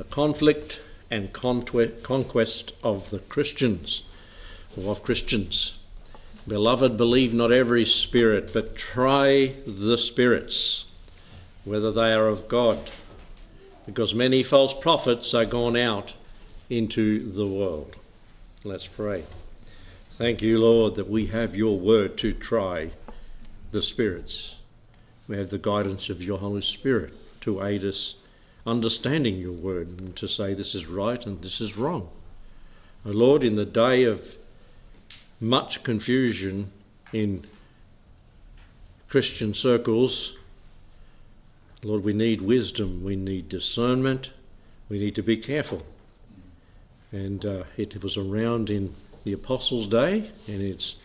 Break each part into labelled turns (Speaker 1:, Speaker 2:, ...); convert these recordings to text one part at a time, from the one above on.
Speaker 1: the conflict and conquest of the Christians, or of Christians. Beloved, believe not every spirit, but try the spirits, whether they are of God, because many false prophets are gone out into the world. Let's pray. Thank you, Lord, that we have your word to try the spirits. We have the guidance of your Holy Spirit to aid us understanding your word and to say this is right and this is wrong. O Lord, in the day of much confusion in Christian circles, Lord, we need wisdom, we need discernment, we need to be careful. And uh, it was around in the Apostles' day, and it's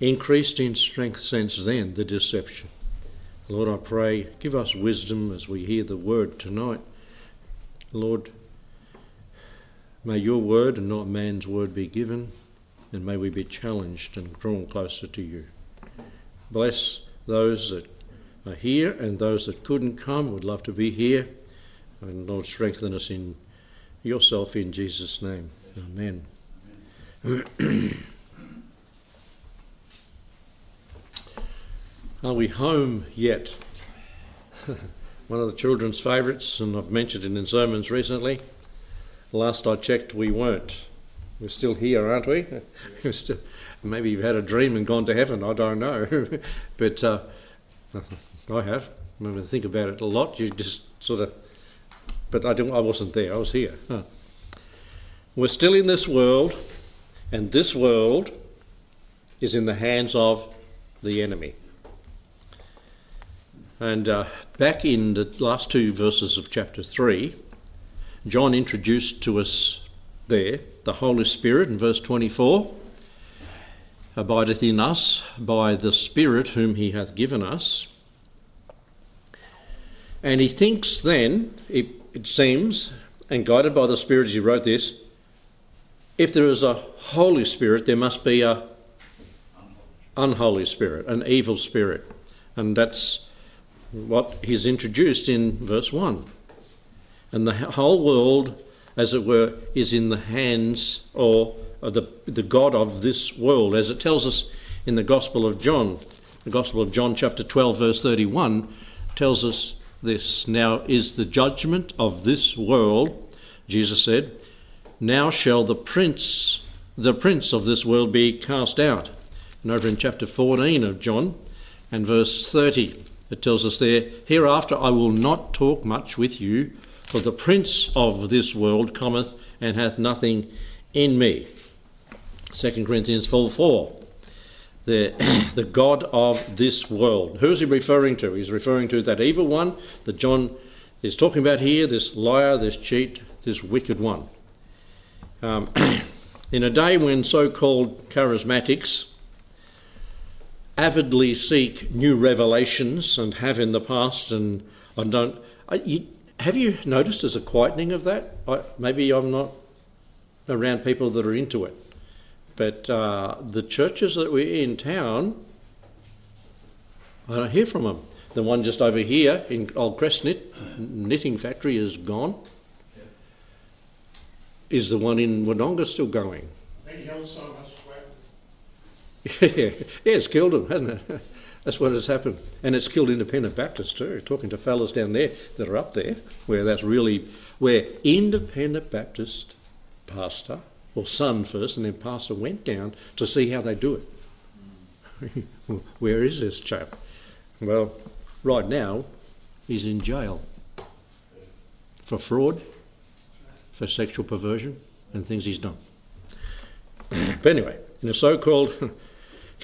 Speaker 1: increased in strength since then, the deception. Lord, I pray, give us wisdom as we hear the word tonight. Lord, may your word and not man's word be given, and may we be challenged and drawn closer to you. Bless those that are here and those that couldn't come, would love to be here. And Lord, strengthen us in yourself in Jesus' name. Amen. Are we home yet? One of the children's favourites, and I've mentioned it in sermons recently. Last I checked, we weren't. We're still here, aren't we? still, maybe you've had a dream and gone to heaven. I don't know, but uh, I have. When I think about it a lot, you just sort of. But I didn't. I wasn't there. I was here. Huh. We're still in this world, and this world is in the hands of the enemy. And uh, back in the last two verses of chapter 3, John introduced to us there the Holy Spirit in verse 24 abideth in us by the Spirit whom he hath given us. And he thinks then, it, it seems, and guided by the Spirit as he wrote this, if there is a Holy Spirit, there must be a unholy spirit, an evil spirit. And that's what he's introduced in verse 1. And the whole world, as it were, is in the hands or the, the God of this world, as it tells us in the Gospel of John. The Gospel of John, chapter 12, verse 31, tells us this Now is the judgment of this world, Jesus said, now shall the prince, the prince of this world be cast out. And over in chapter 14 of John and verse 30, it tells us there, Hereafter I will not talk much with you, for the prince of this world cometh and hath nothing in me. 2 Corinthians 4 4. The, the God of this world. Who is he referring to? He's referring to that evil one that John is talking about here, this liar, this cheat, this wicked one. Um, in a day when so called charismatics avidly seek new revelations and have in the past, and I don't. I, you, have you noticed there's a quietening of that? I, maybe I'm not around people that are into it, but uh, the churches that we're in town, I don't hear from them. The one just over here in Old Crestnit, knitting factory is gone. Is the one in Wodonga still going? Yeah, yeah, it's killed them, hasn't it? That's what has happened. And it's killed independent Baptists too. Talking to fellows down there that are up there, where that's really, where independent Baptist pastor, or son first, and then pastor went down to see how they do it. where is this chap? Well, right now, he's in jail for fraud, for sexual perversion, and things he's done. but anyway, in a so called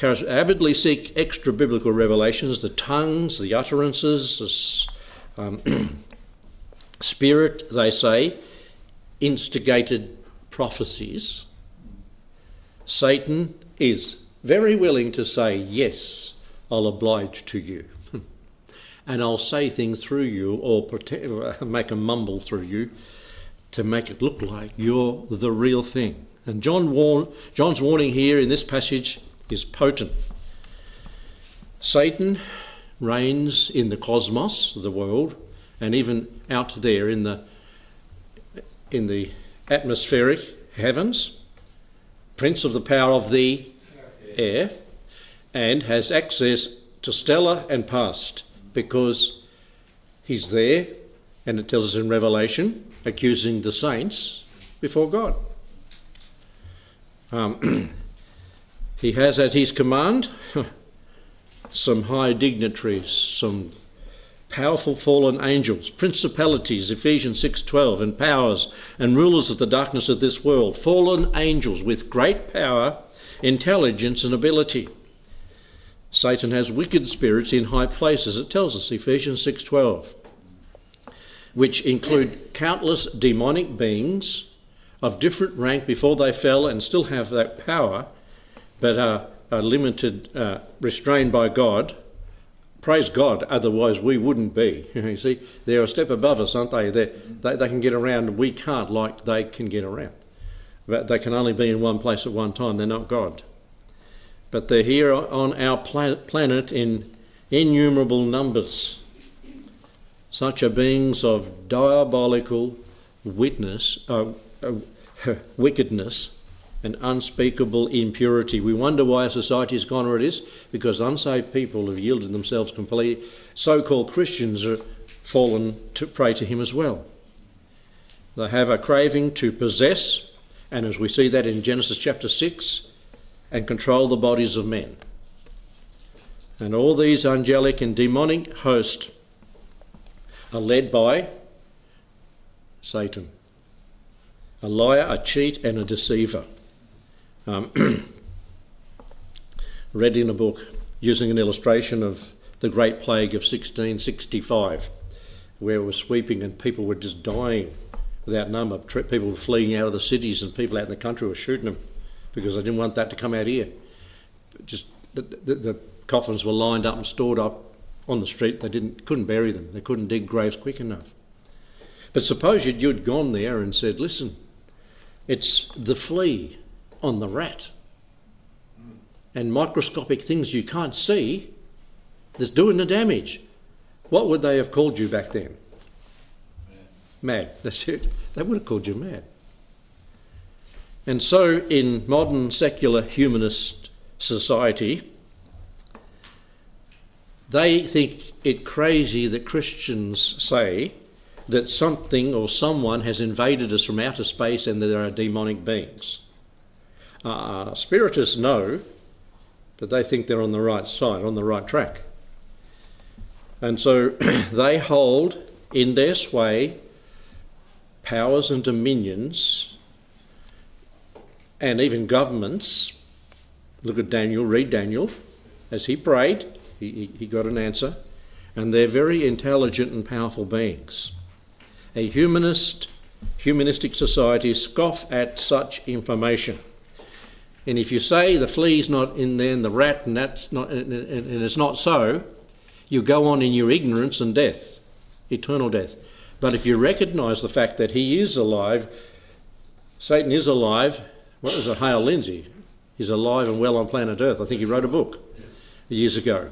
Speaker 1: avidly seek extra biblical revelations, the tongues, the utterances, the um, spirit, they say, instigated prophecies. Satan is very willing to say, Yes, I'll oblige to you. and I'll say things through you or make a mumble through you to make it look like you're the real thing. And John warn, John's warning here in this passage is potent. Satan reigns in the cosmos, the world, and even out there in the in the atmospheric heavens, prince of the power of the air, and has access to stellar and past because he's there, and it tells us in Revelation, accusing the saints before God. Um, he has at his command some high dignitaries, some powerful fallen angels, principalities, Ephesians 6:12, and powers and rulers of the darkness of this world, fallen angels with great power, intelligence and ability. Satan has wicked spirits in high places, it tells us Ephesians 6:12, which include countless demonic beings of different rank before they fell and still have that power, but are, are limited, uh, restrained by God praise God, otherwise we wouldn't be. you see, they're a step above us, aren't they? they? They can get around, we can't like they can get around. But they can only be in one place at one time, they're not God. But they're here on our planet in innumerable numbers. Such are beings of diabolical witness, uh, uh, wickedness and unspeakable impurity. We wonder why our society has gone where it is, because unsaved people have yielded themselves completely. So called Christians are fallen to pray to him as well. They have a craving to possess, and as we see that in Genesis chapter 6, and control the bodies of men. And all these angelic and demonic hosts are led by Satan, a liar, a cheat, and a deceiver. Um, read in a book using an illustration of the Great Plague of 1665, where it was sweeping and people were just dying without number. People were fleeing out of the cities and people out in the country were shooting them because they didn't want that to come out here. Just the, the, the coffins were lined up and stored up on the street. They didn't couldn't bury them. They couldn't dig graves quick enough. But suppose you'd, you'd gone there and said, "Listen, it's the flea on the rat. And microscopic things you can't see that's doing the damage. What would they have called you back then? Mad. mad. That's it. They would have called you mad. And so, in modern secular humanist society, they think it crazy that Christians say that something or someone has invaded us from outer space and that there are demonic beings uh, spiritists know that they think they're on the right side, on the right track. And so they hold in their sway powers and dominions and even governments. Look at Daniel, read Daniel. As he prayed, he, he got an answer. And they're very intelligent and powerful beings. A humanist, humanistic society scoff at such information. And if you say the flea's not in there and the rat and that's not and, and it's not so, you go on in your ignorance and death, eternal death. But if you recognise the fact that he is alive, Satan is alive. What was it, Hal Lindsey? He's alive and well on planet Earth. I think he wrote a book years ago.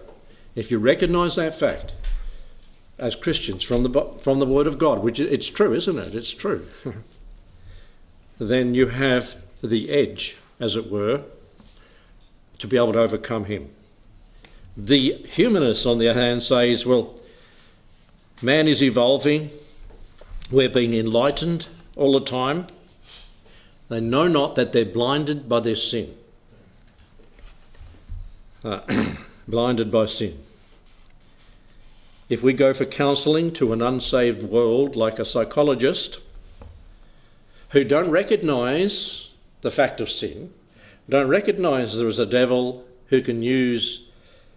Speaker 1: If you recognise that fact as Christians from the from the Word of God, which it's true, isn't it? It's true. then you have the edge as it were, to be able to overcome him. The humanists, on the other hand, says, well, man is evolving, we're being enlightened all the time. They know not that they're blinded by their sin. Uh, blinded by sin. If we go for counselling to an unsaved world like a psychologist who don't recognise the fact of sin, don't recognise there is a devil who can use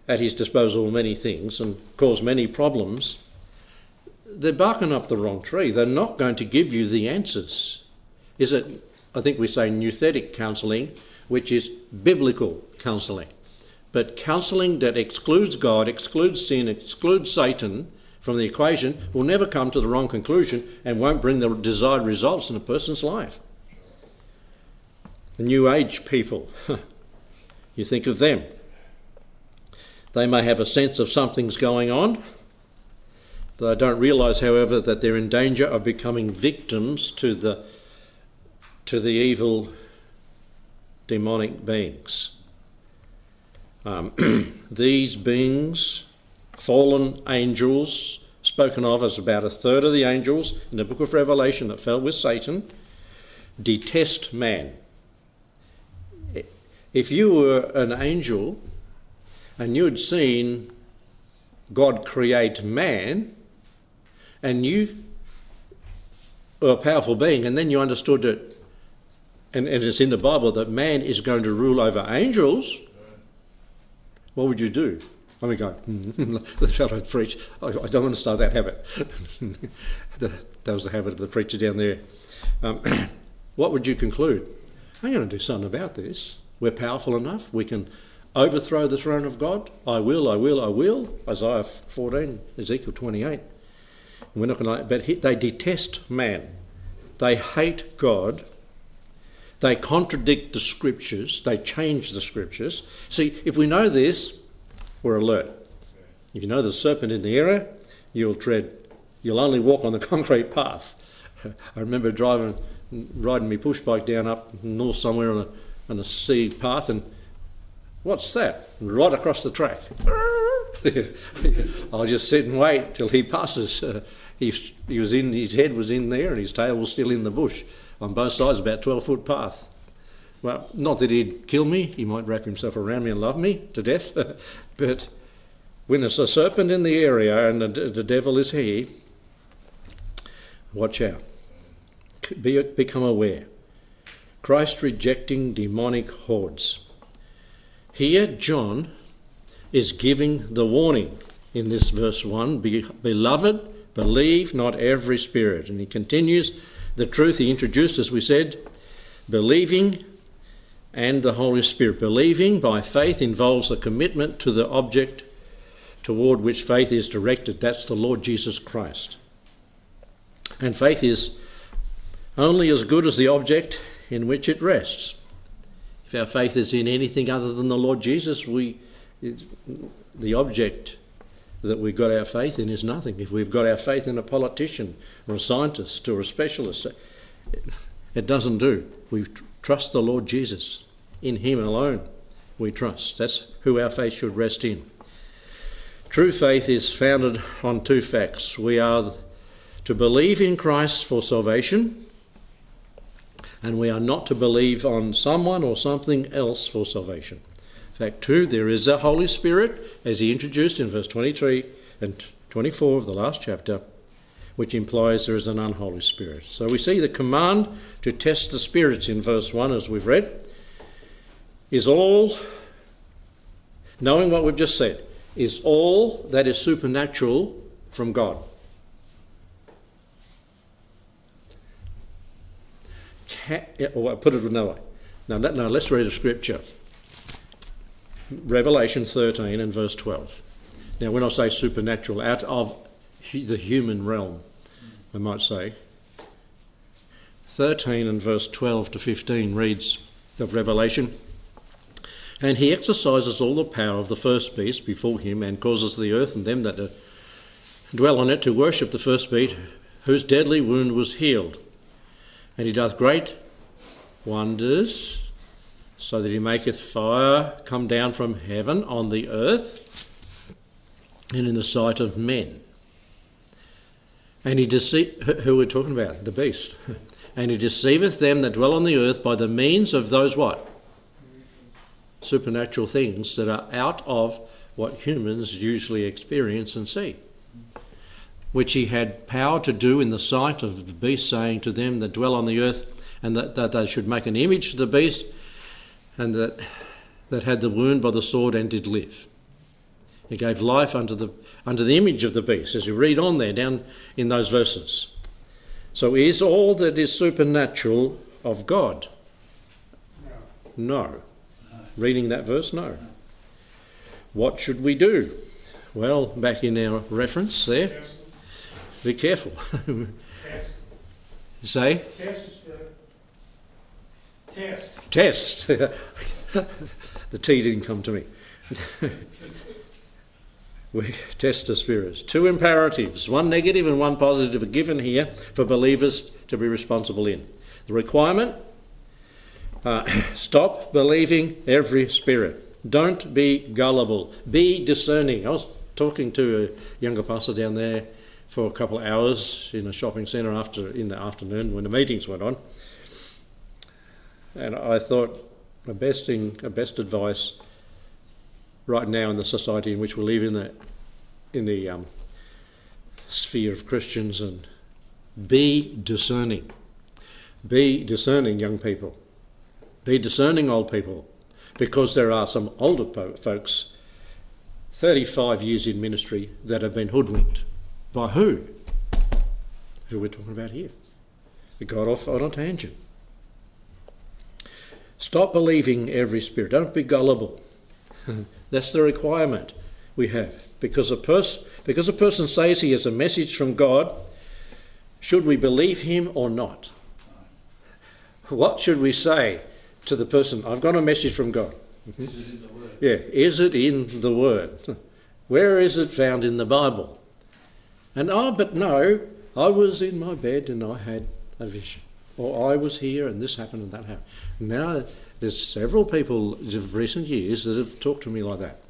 Speaker 1: at his disposal many things and cause many problems, they're barking up the wrong tree. They're not going to give you the answers. Is it, I think we say, nouthetic counselling, which is biblical counselling. But counselling that excludes God, excludes sin, excludes Satan from the equation will never come to the wrong conclusion and won't bring the desired results in a person's life. The New Age people, you think of them. They may have a sense of something's going on, but they don't realise, however, that they're in danger of becoming victims to the to the evil demonic beings. Um, these beings, fallen angels, spoken of as about a third of the angels in the book of Revelation that fell with Satan, detest man. If you were an angel and you'd seen God create man, and you were a powerful being, and then you understood that, and, and it's in the Bible that man is going to rule over angels, what would you do? I mean, go, the fellow preach, I, don't want to start that habit. that was the habit of the preacher down there. Um, what would you conclude? I'm going to do something about this. We're powerful enough. We can overthrow the throne of God. I will, I will, I will. Isaiah 14, Ezekiel 28. We're not going to, but they detest man. They hate God. They contradict the scriptures. They change the scriptures. See, if we know this, we're alert. If you know the serpent in the area, you'll tread, you'll only walk on the concrete path. I remember driving, riding my push bike down up north somewhere on a, on a sea path, and what's that? Right across the track. I'll just sit and wait till he passes. Uh, he, he was in, his head was in there and his tail was still in the bush on both sides, about 12 foot path. Well, not that he'd kill me, he might wrap himself around me and love me to death, but when there's a serpent in the area and the, the devil is he, watch out. Be, become aware. Christ rejecting demonic hordes. Here, John is giving the warning in this verse 1 Beloved, believe not every spirit. And he continues the truth he introduced, as we said, believing and the Holy Spirit. Believing by faith involves a commitment to the object toward which faith is directed. That's the Lord Jesus Christ. And faith is only as good as the object in which it rests. If our faith is in anything other than the Lord Jesus, we the object that we've got our faith in is nothing. If we've got our faith in a politician or a scientist or a specialist, it doesn't do. We trust the Lord Jesus. In Him alone we trust. That's who our faith should rest in. True faith is founded on two facts. We are to believe in Christ for salvation, and we are not to believe on someone or something else for salvation. In fact two, there is a Holy Spirit, as he introduced in verse 23 and 24 of the last chapter, which implies there is an unholy spirit. So we see the command to test the spirits in verse 1, as we've read is all, knowing what we've just said, is all that is supernatural from God. Or oh, I'll put it another way. Now, now let's read a scripture. Revelation 13 and verse 12. Now, when I say supernatural, out of the human realm, I might say. 13 and verse 12 to 15 reads of Revelation and he exercises all the power of the first beast before him, and causes the earth and them that dwell on it to worship the first beast, whose deadly wound was healed. And he doth great wonders, so that he maketh fire come down from heaven on the earth and in the sight of men. And he deceive who we're talking about, the beast. and he deceiveth them that dwell on the earth by the means of those what? supernatural things that are out of what humans usually experience and see. Which he had power to do in the sight of the beast, saying to them that dwell on the earth, and that, that they should make an image to the beast, and that, that had the wound by the sword and did live. He gave life unto the, unto the image of the beast, as you read on there down in those verses. So is all that is supernatural of God? No reading that verse? No. What should we do? Well, back in our reference there, be careful. Say?
Speaker 2: Test.
Speaker 1: Test. the T didn't come to me. we test the spirits. Two imperatives, one negative and one positive, are given here for believers to be responsible in. The requirement Uh, stop believing every spirit. Don't be gullible. Be discerning. I was talking to a younger pastor down there for a couple of hours in a shopping centre after in the afternoon when the meetings went on, and I thought the best thing, the best advice right now in the society in which we live in the in the um, sphere of Christians and be discerning. Be discerning, young people. Be discerning, old people, because there are some older folks, 35 years in ministry, that have been hoodwinked. By who? Who we're talking about here. We got off on a tangent. Stop believing every spirit. Don't be gullible. That's the requirement we have. Because a, pers- because a person says he has a message from God, should we believe him or not? What should we say to the person, I've got a message from God?
Speaker 2: Mm-hmm. Is it in the Word?
Speaker 1: Yeah, is it in the Word? Where is it found in the Bible? And oh, but no, I was in my bed and I had a vision. Or I was here and this happened and that happened. Now, there's several people of recent years that have talked to me like that.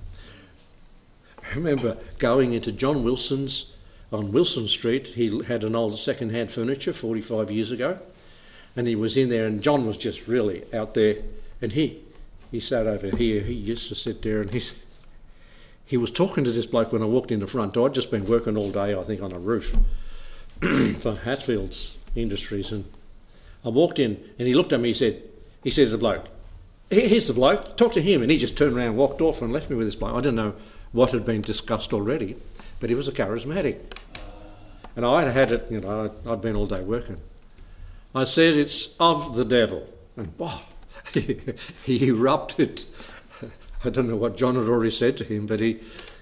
Speaker 1: I remember going into John Wilson's on Wilson Street. He had an old second-hand furniture 45 years ago, and he was in there, and John was just really out there. And he he sat over here. He used to sit there, and he's he was talking to this bloke when I walked in the front door. I'd just been working all day, I think, on a roof for Hatfields Industries, and I walked in, and he looked at me. He said, he says the bloke, "Here's the bloke. Talk to him." And he just turned around, walked off, and left me with this bloke. I don't know what had been discussed already, but he was a charismatic. And I had it, you know, I'd been all day working. I said, It's of the devil. And wow, he, erupted. I don't know what John had already said to him, but he,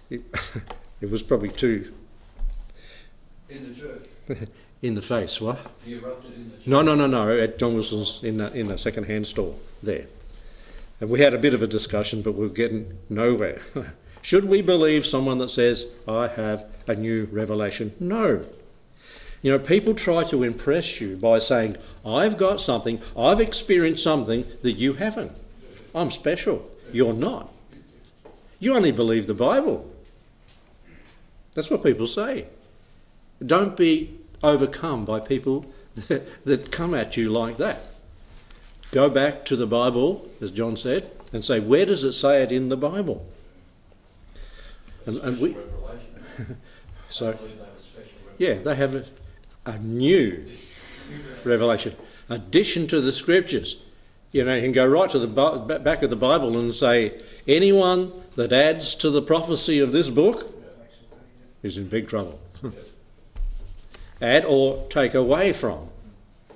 Speaker 1: he it was probably too.
Speaker 2: In the church?
Speaker 1: in the face, what?
Speaker 2: He erupted in the church?
Speaker 1: No, no, no, no, at John Wilson's in the, in the second hand store there. And we had a bit of a discussion, but we are getting nowhere. Should we believe someone that says, I have a new revelation? No. You know, people try to impress you by saying, I've got something, I've experienced something that you haven't. I'm special. You're not. You only believe the Bible. That's what people say. Don't be overcome by people that, come at you like that. Go back to the Bible, as John said, and say, where does it say it in the Bible?
Speaker 2: And, and we,
Speaker 1: so, yeah, they have a, a new revelation, addition to the scriptures. You know, you can go right to the back of the Bible and say, anyone that adds to the prophecy of this book is in big trouble. Add or take away from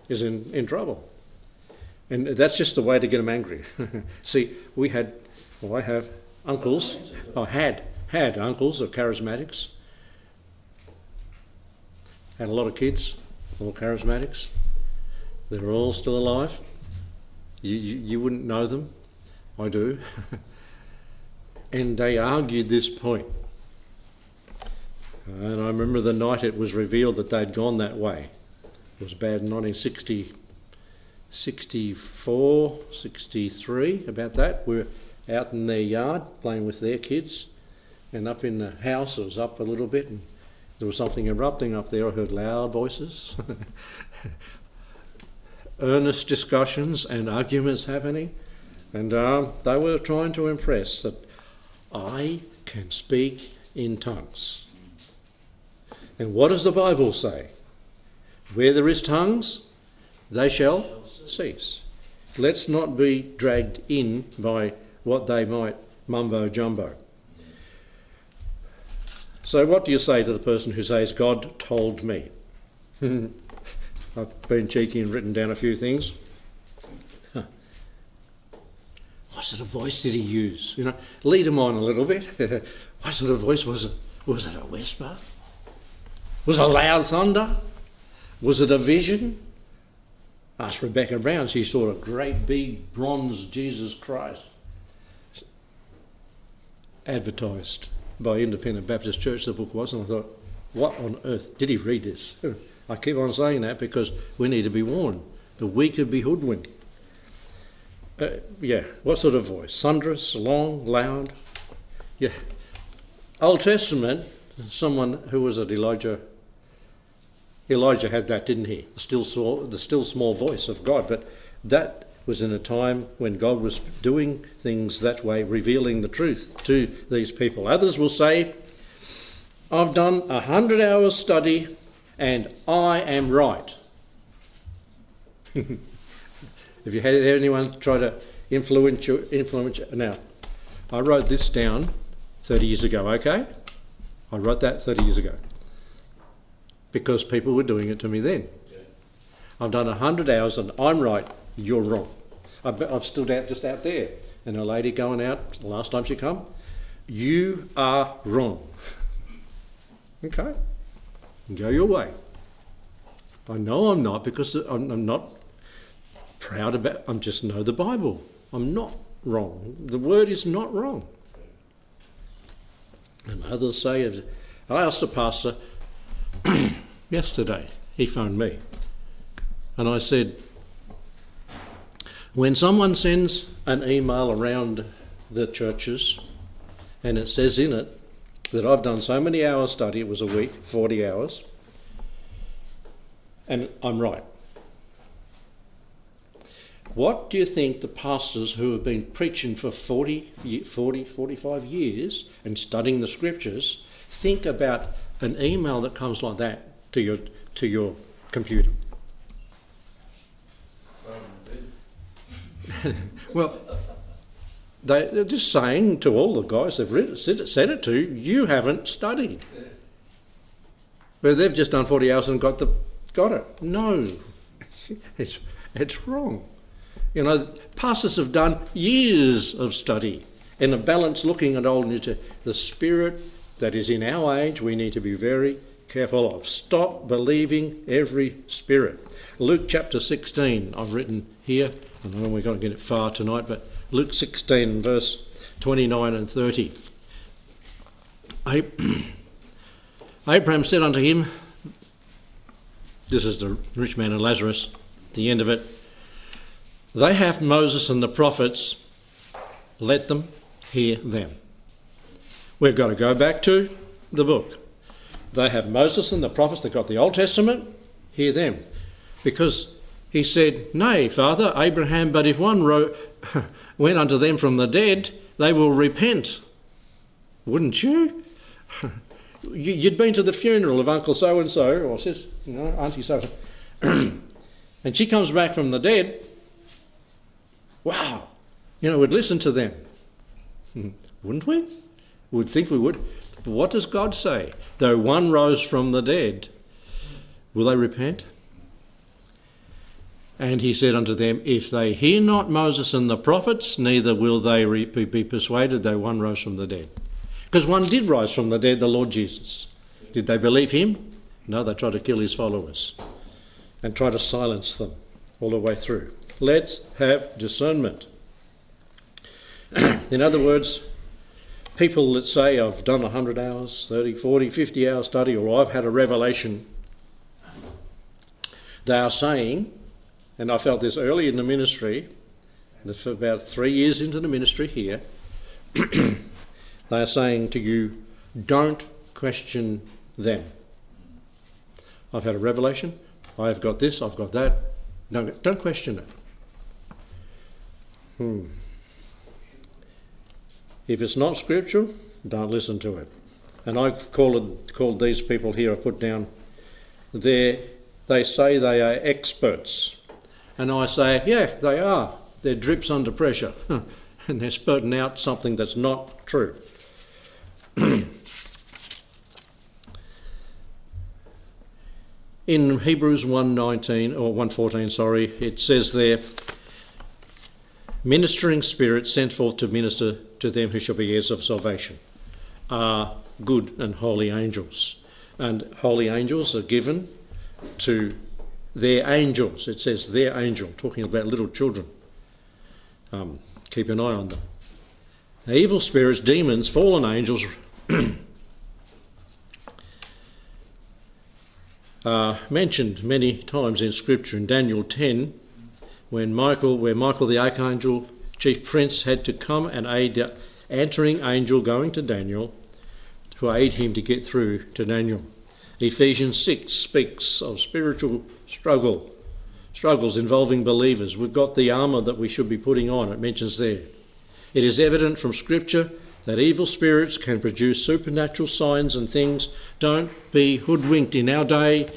Speaker 1: is in, in trouble. And that's just the way to get them angry. See, we had, well, I have uncles, I had had uncles of charismatics, had a lot of kids, all charismatics. They're all still alive. You, you, you wouldn't know them. I do. and they argued this point. And I remember the night it was revealed that they'd gone that way. It was bad in 1960, 64, 63, about that. We were out in their yard playing with their kids and up in the house, it was up a little bit, and there was something erupting up there. I heard loud voices, earnest discussions and arguments happening, and uh, they were trying to impress that I can speak in tongues. And what does the Bible say? Where there is tongues, they shall cease. Let's not be dragged in by what they might mumbo jumbo. So, what do you say to the person who says, God told me? I've been cheeky and written down a few things. What sort of voice did he use? You know, lead him on a little bit. what sort of voice was it? Was it a whisper? Was it loud thunder? Was it a vision? Asked Rebecca Brown. She saw a great big bronze Jesus Christ advertised by Independent Baptist Church, the book was, and I thought, what on earth did he read this? I keep on saying that because we need to be warned that we could be hoodwinked. Uh, yeah, what sort of voice? Thunderous, long, loud? Yeah. Old Testament, someone who was at Elijah. Elijah had that, didn't he? Still small, the still small voice of God. But that was in a time when God was doing things that way, revealing the truth to these people. Others will say, I've done a hundred hours study and I am right. Have you had anyone try to influence you? Influence you? Now, I wrote this down 30 years ago, okay? I wrote that 30 years ago because people were doing it to me then. I've done 100 hours and I'm right, you're wrong. I've, I've stood out just out there and a lady going out, the last time she come, you are wrong. okay, go your way. I know I'm not because I'm, not proud about, I just know the Bible. I'm not wrong. The word is not wrong. And others say, I asked a pastor yesterday, he phoned me, and I said, when someone sends an email around the churches and it says in it that I've done so many hours study, it was a week, 40 hours, and I'm right. What do you think the pastors who have been preaching for 40, 40 45 years and studying the scriptures think about an email that comes like that to your, to your computer? Um, well, they, are just saying to all the guys they've said, it, said it to, you haven't studied. But they've just done 40 hours and got, the, got it. No, it's, it's wrong. You know, pastors have done years of study in a balance looking at Old New. The spirit that is in our age, we need to be very careful of. Stop believing every spirit. Luke chapter 16, I've written here. I know we're going to get it far tonight, but Luke 16, verse 29 and 30. Abraham said unto him, This is the rich man and Lazarus, the end of it. They have Moses and the prophets, let them hear them. We've got to go back to the book. They have Moses and the prophets, they've got the Old Testament, hear them. Because he said, Nay, Father, Abraham, but if one wrote, went unto them from the dead, they will repent. Wouldn't you? You'd been to the funeral of Uncle so and so, or sis, you know, Auntie so and she comes back from the dead. Wow, you know, we'd listen to them, hmm. wouldn't we? We'd think we would. But what does God say? Though one rose from the dead, will they repent? And he said unto them, If they hear not Moses and the prophets, neither will they be persuaded, though one rose from the dead. Because one did rise from the dead, the Lord Jesus. Did they believe him? No, they tried to kill his followers and try to silence them all the way through. Let's have discernment. In other words, people that say, I've done 100 hours, 30, 40, 50 hours study, or I've had a revelation, they are saying, and I felt this early in the ministry, and for about three years into the ministry here, they are saying to you, don't question them. I've had a revelation, I've got this, I've got that. Don't, don't question it. Hmm. If it's not scriptural, don't listen to it. And I've called, called these people here, I put down, they say they are experts and I say, yeah, they are. They're drips under pressure. and they're spurting out something that's not true. In Hebrews 1:19 or 1:14, sorry, it says there, ministering spirits sent forth to minister to them who shall be heirs of salvation are good and holy angels. And holy angels are given to their angels. It says their angel, talking about little children. Um, keep an eye on them. Now, evil spirits, demons, fallen angels are mentioned many times in Scripture. In Daniel 10, when Michael, where Michael the archangel, chief prince, had to come and aid the answering angel going to Daniel to aid him to get through to Daniel. Ephesians 6 speaks of spiritual struggle, struggles involving believers. We've got the armour that we should be putting on, it mentions there. It is evident from Scripture that evil spirits can produce supernatural signs and things. Don't be hoodwinked in our day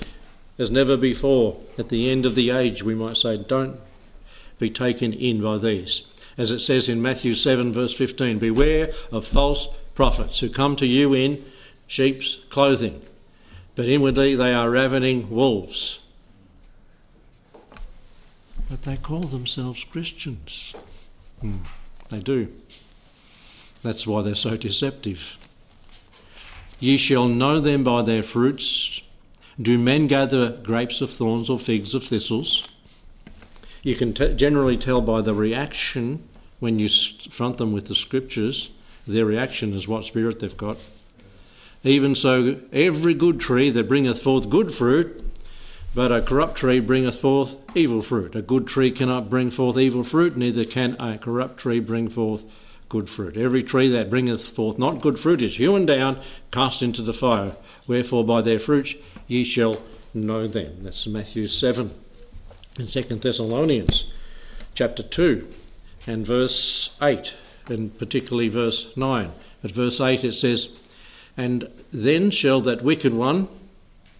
Speaker 1: as never before. At the end of the age, we might say, don't be taken in by these. As it says in Matthew 7, verse 15 Beware of false prophets who come to you in sheep's clothing, but inwardly they are ravening wolves. But they call themselves Christians. Hmm, they do. That's why they're so deceptive. Ye shall know them by their fruits. Do men gather grapes of thorns or figs of thistles? You can t- generally tell by the reaction when you front them with the scriptures, their reaction is what spirit they've got. Even so, every good tree that bringeth forth good fruit, but a corrupt tree bringeth forth evil fruit. A good tree cannot bring forth evil fruit, neither can a corrupt tree bring forth good fruit. Every tree that bringeth forth not good fruit is hewn down, cast into the fire. Wherefore by their fruits ye shall know them. That's Matthew 7 and 2 Thessalonians chapter 2 and verse 8, and particularly verse 9. At verse 8 it says, And then shall that wicked one,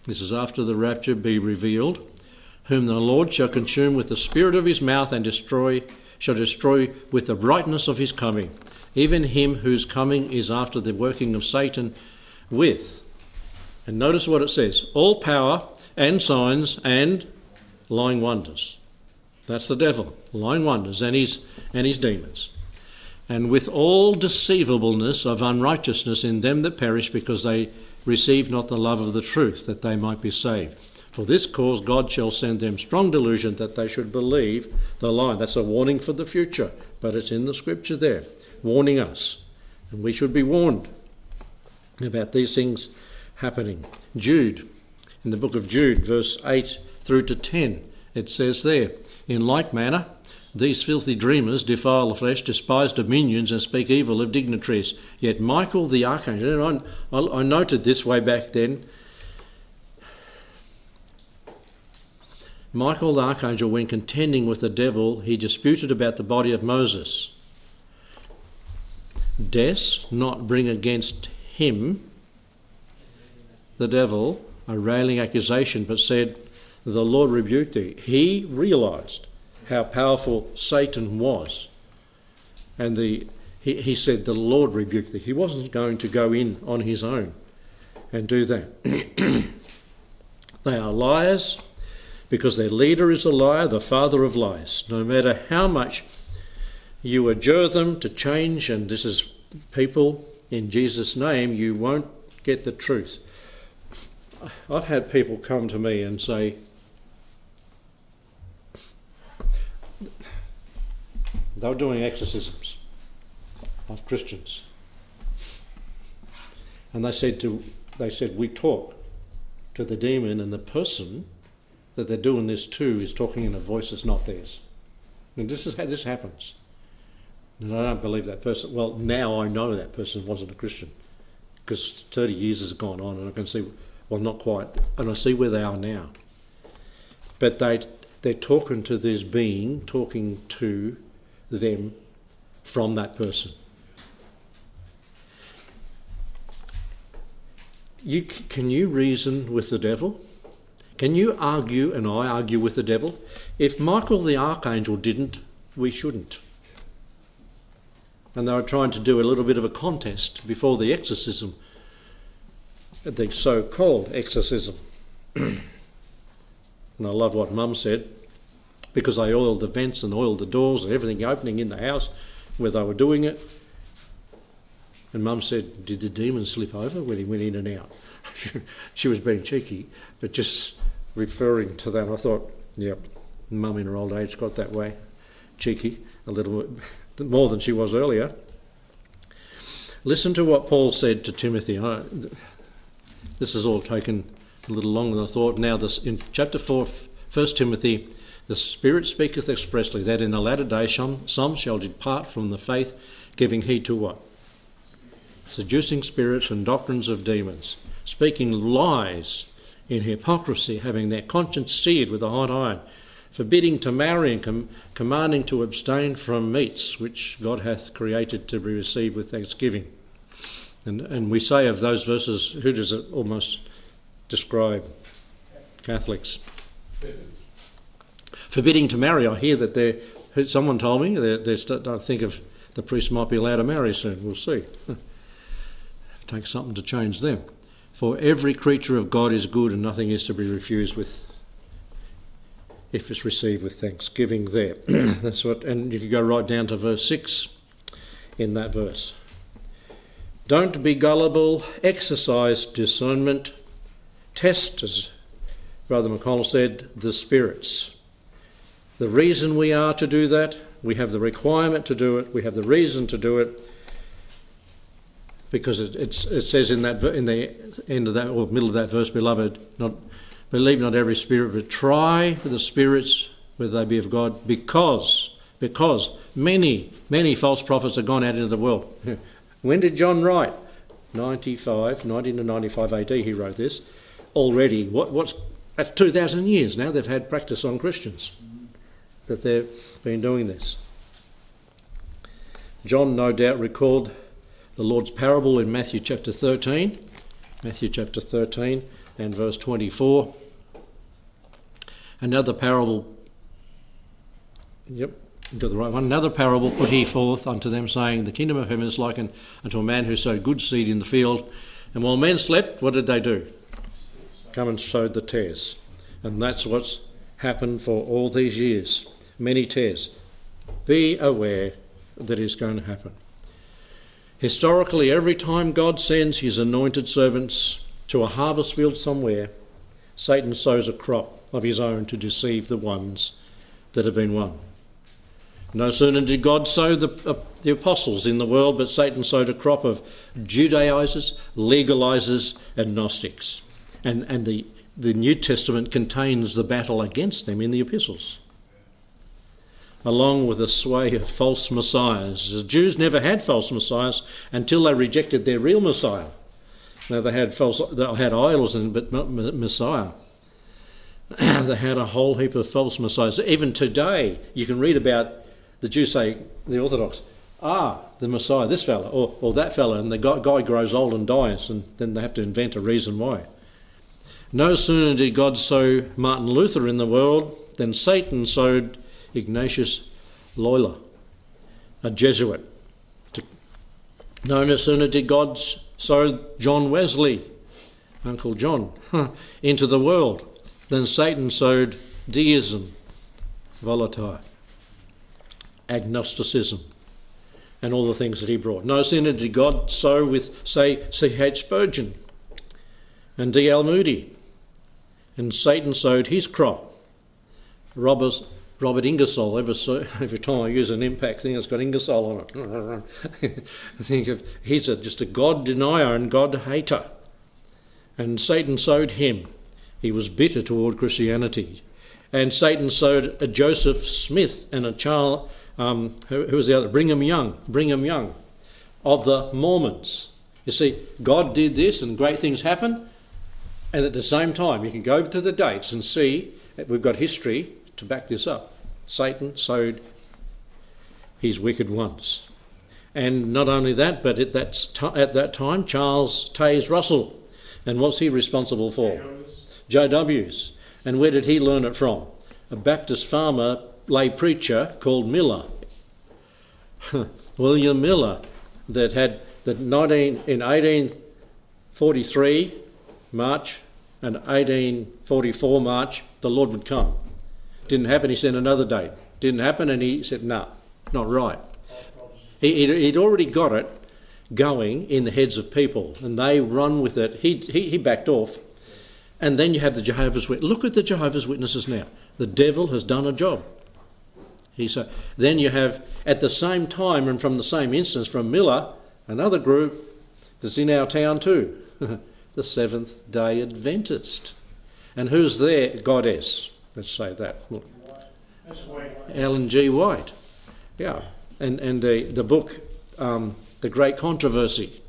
Speaker 1: this is after the rapture, be revealed, whom the Lord shall consume with the spirit of his mouth and destroy, shall destroy with the brightness of his coming, even him whose coming is after the working of Satan with. And notice what it says all power and signs and lying wonders. That's the devil, lying wonders, and his, and his demons. And with all deceivableness of unrighteousness in them that perish, because they receive not the love of the truth, that they might be saved. For this cause God shall send them strong delusion that they should believe the lie. That's a warning for the future, but it's in the scripture there, warning us. And we should be warned about these things happening. Jude, in the book of Jude, verse 8 through to 10, it says there, In like manner, these filthy dreamers defile the flesh, despise dominions, and speak evil of dignitaries. Yet Michael the archangel, and I, I noted this way back then. Michael the archangel, when contending with the devil, he disputed about the body of Moses. Des not bring against him, the devil, a railing accusation, but said, The Lord rebuked thee. He realized how powerful Satan was. And the, he, he said, The Lord rebuked thee. He wasn't going to go in on his own and do that. they are liars because their leader is a liar, the father of lies. No matter how much you adjure them to change, and this is people in Jesus' name, you won't get the truth. I've had people come to me and say, they were doing exorcisms of Christians. And they said to they said we talk to the demon and the person that they're doing this to is talking in a voice that's not theirs. And this is how this happens. And I don't believe that person. Well, now I know that person wasn't a Christian because 30 years has gone on and I can see, well, not quite, and I see where they are now. But they, they're talking to this being, talking to them from that person. You, can you reason with the devil? Can you argue, and I argue with the devil? If Michael the archangel didn't, we shouldn't. And they were trying to do a little bit of a contest before the exorcism, the so called exorcism. and I love what Mum said because they oiled the vents and oiled the doors and everything opening in the house where they were doing it. And Mum said, Did the demon slip over when he went in and out? she was being cheeky, but just referring to that, I thought, yep, Mum in her old age got that way, cheeky, a little bit more than she was earlier. Listen to what Paul said to Timothy. I, this has all taken a little longer than I thought. Now, this in chapter 4, 1 Timothy The Spirit speaketh expressly that in the latter day some, shall depart from the faith, giving heed to what? Seducing spirits and doctrines of demons, speaking lies in hypocrisy, having their conscience seared with a hot iron, forbidding to marry and com- commanding to abstain from meats which God hath created to be received with thanksgiving. And, and we say of those verses, who does it almost describe? Catholics. Forbidding to marry. I hear that they're, someone told me, they're, they're, I think of the priest might be allowed to marry soon. We'll see. Take something to change them. For every creature of God is good and nothing is to be refused with if it's received with thanksgiving there. That's what and you can go right down to verse 6 in that verse. Don't be gullible, exercise discernment, test, as Brother McConnell said, the spirits. The reason we are to do that, we have the requirement to do it, we have the reason to do it, because it, it says in that in the end of that or middle of that verse, beloved, not believe not every spirit, but try the spirits whether they be of God, because because many many false prophets have gone out into the world. when did John write? 95, 19 to 95 AD. He wrote this already. What, what's that's 2,000 years now. They've had practice on Christians that they've been doing this. John, no doubt, recalled the Lord's parable in Matthew chapter 13, Matthew chapter 13 and verse 24. Another parable, yep, got the right one. Another parable put he forth unto them, saying, The kingdom of heaven is likened unto a man who sowed good seed in the field. And while men slept, what did they do? Come and sowed the tares. And that's what's happened for all these years. Many tares. Be aware that is going to happen. Historically, every time God sends his anointed servants to a harvest field somewhere, Satan sows a crop of his own to deceive the ones that have been won. No sooner did God sow the, uh, the apostles in the world, but Satan sowed a crop of Judaizers, legalizers, and Gnostics. And, and the, the New Testament contains the battle against them in the epistles along with a sway of false messiahs. The Jews never had false messiahs until they rejected their real Messiah. Now they had false, they had idols, and but Messiah. they had a whole heap of false messiahs. Even today, you can read about the Jews say the Orthodox, ah, the Messiah, this fella or, or that fella, and the guy grows old and dies, and then they have to invent a reason why. No sooner did God sow Martin Luther in the world than Satan sowed Ignatius Loyola, a Jesuit. known No sooner did God sow John Wesley, Uncle John, into the world than Satan sowed deism, Voltaire, agnosticism, and all the things that he brought. No sooner did God sow with, say, C.H. Spurgeon and D.L. Moody, and Satan sowed his crop. Robbers, Robert Ingersoll. Every, every time I use an impact thing, it's got Ingersoll on it. I think of he's a, just a God denier and God hater. And Satan sowed him. He was bitter toward Christianity. And Satan sowed a Joseph Smith and a child, um, who, who was the other? Brigham Young, Brigham Young, of the Mormons. You see, God did this and great things happen. And at the same time, you can go to the dates and see that we've got history to back this up. Satan sowed his wicked ones. And not only that, but at that, t- at that time, Charles Taze Russell. And what's he responsible for? JWs. And where did he learn it from? A Baptist farmer, lay preacher called Miller. William Miller, that had that 19, in 1843 March and 1844 March, the Lord would come. Didn't happen, he sent another date. Didn't happen, and he said, no, nah, not right. He, he'd already got it going in the heads of people, and they run with it. He, he, he backed off. And then you have the Jehovah's Witnesses. Look at the Jehovah's Witnesses now. The devil has done a job. He said. Then you have, at the same time, and from the same instance, from Miller, another group that's in our town too, the Seventh Day Adventist. And who's their goddess? Let's say that. Look. Ellen G. White. Yeah, and and the the book, um, the Great Controversy.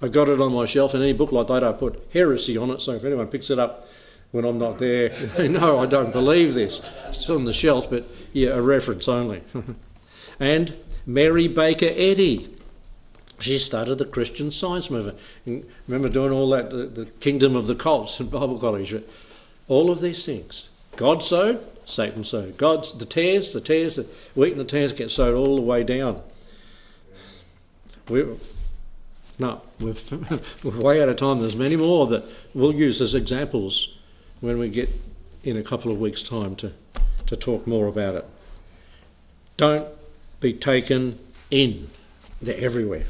Speaker 1: I got it on my shelf, and any book like that, I put heresy on it. So if anyone picks it up when I'm not there, they know I don't believe this. It's on the shelf, but yeah, a reference only. and Mary Baker Eddy. She started the Christian Science movement. And remember doing all that, the, the Kingdom of the Cults in Bible College. All of these things. God sowed, Satan sowed. God's the tares, the tares, the wheat and the tares get sowed all the way down. We're, no, we're, we're way out of time. There's many more that we'll use as examples when we get in a couple of weeks' time to, to talk more about it. Don't be taken in. They're everywhere.